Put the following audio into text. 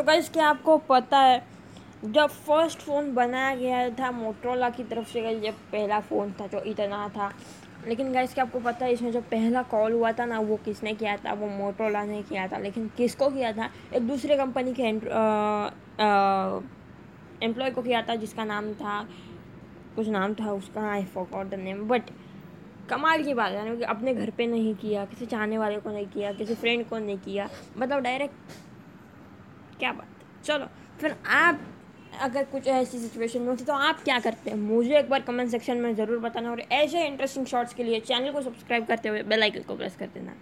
तो गाइस क्या आपको पता है, जब फ़र्स्ट फ़ोन बनाया गया था मोटरोला की तरफ़ से ये पहला फ़ोन था जो इतना था। लेकिन गाइस क्या आपको पता है, इसमें जो पहला कॉल हुआ था ना, वो किसने किया था? वो मोटरोला ने किया था। लेकिन किसको किया था? एक दूसरे कंपनी के एम्प्लॉय को किया था, जिसका नाम था, कुछ नाम था उसका I forgot the name but कमाल की बात है कि अपने घर पे नहीं किया, किसी चाहने वाले को नहीं किया, किसी फ्रेंड को नहीं किया। मतलब डायरेक्ट क्या बात चलो, फिर आप अगर कुछ ऐसी सिचुएशन में होती तो आप क्या करते हैं? मुझे एक बार कमेंट सेक्शन में ज़रूर बताना और ऐसे इंटरेस्टिंग शॉर्ट्स के लिए चैनल को सब्सक्राइब करते हुए बेल आइकन को प्रेस कर देना।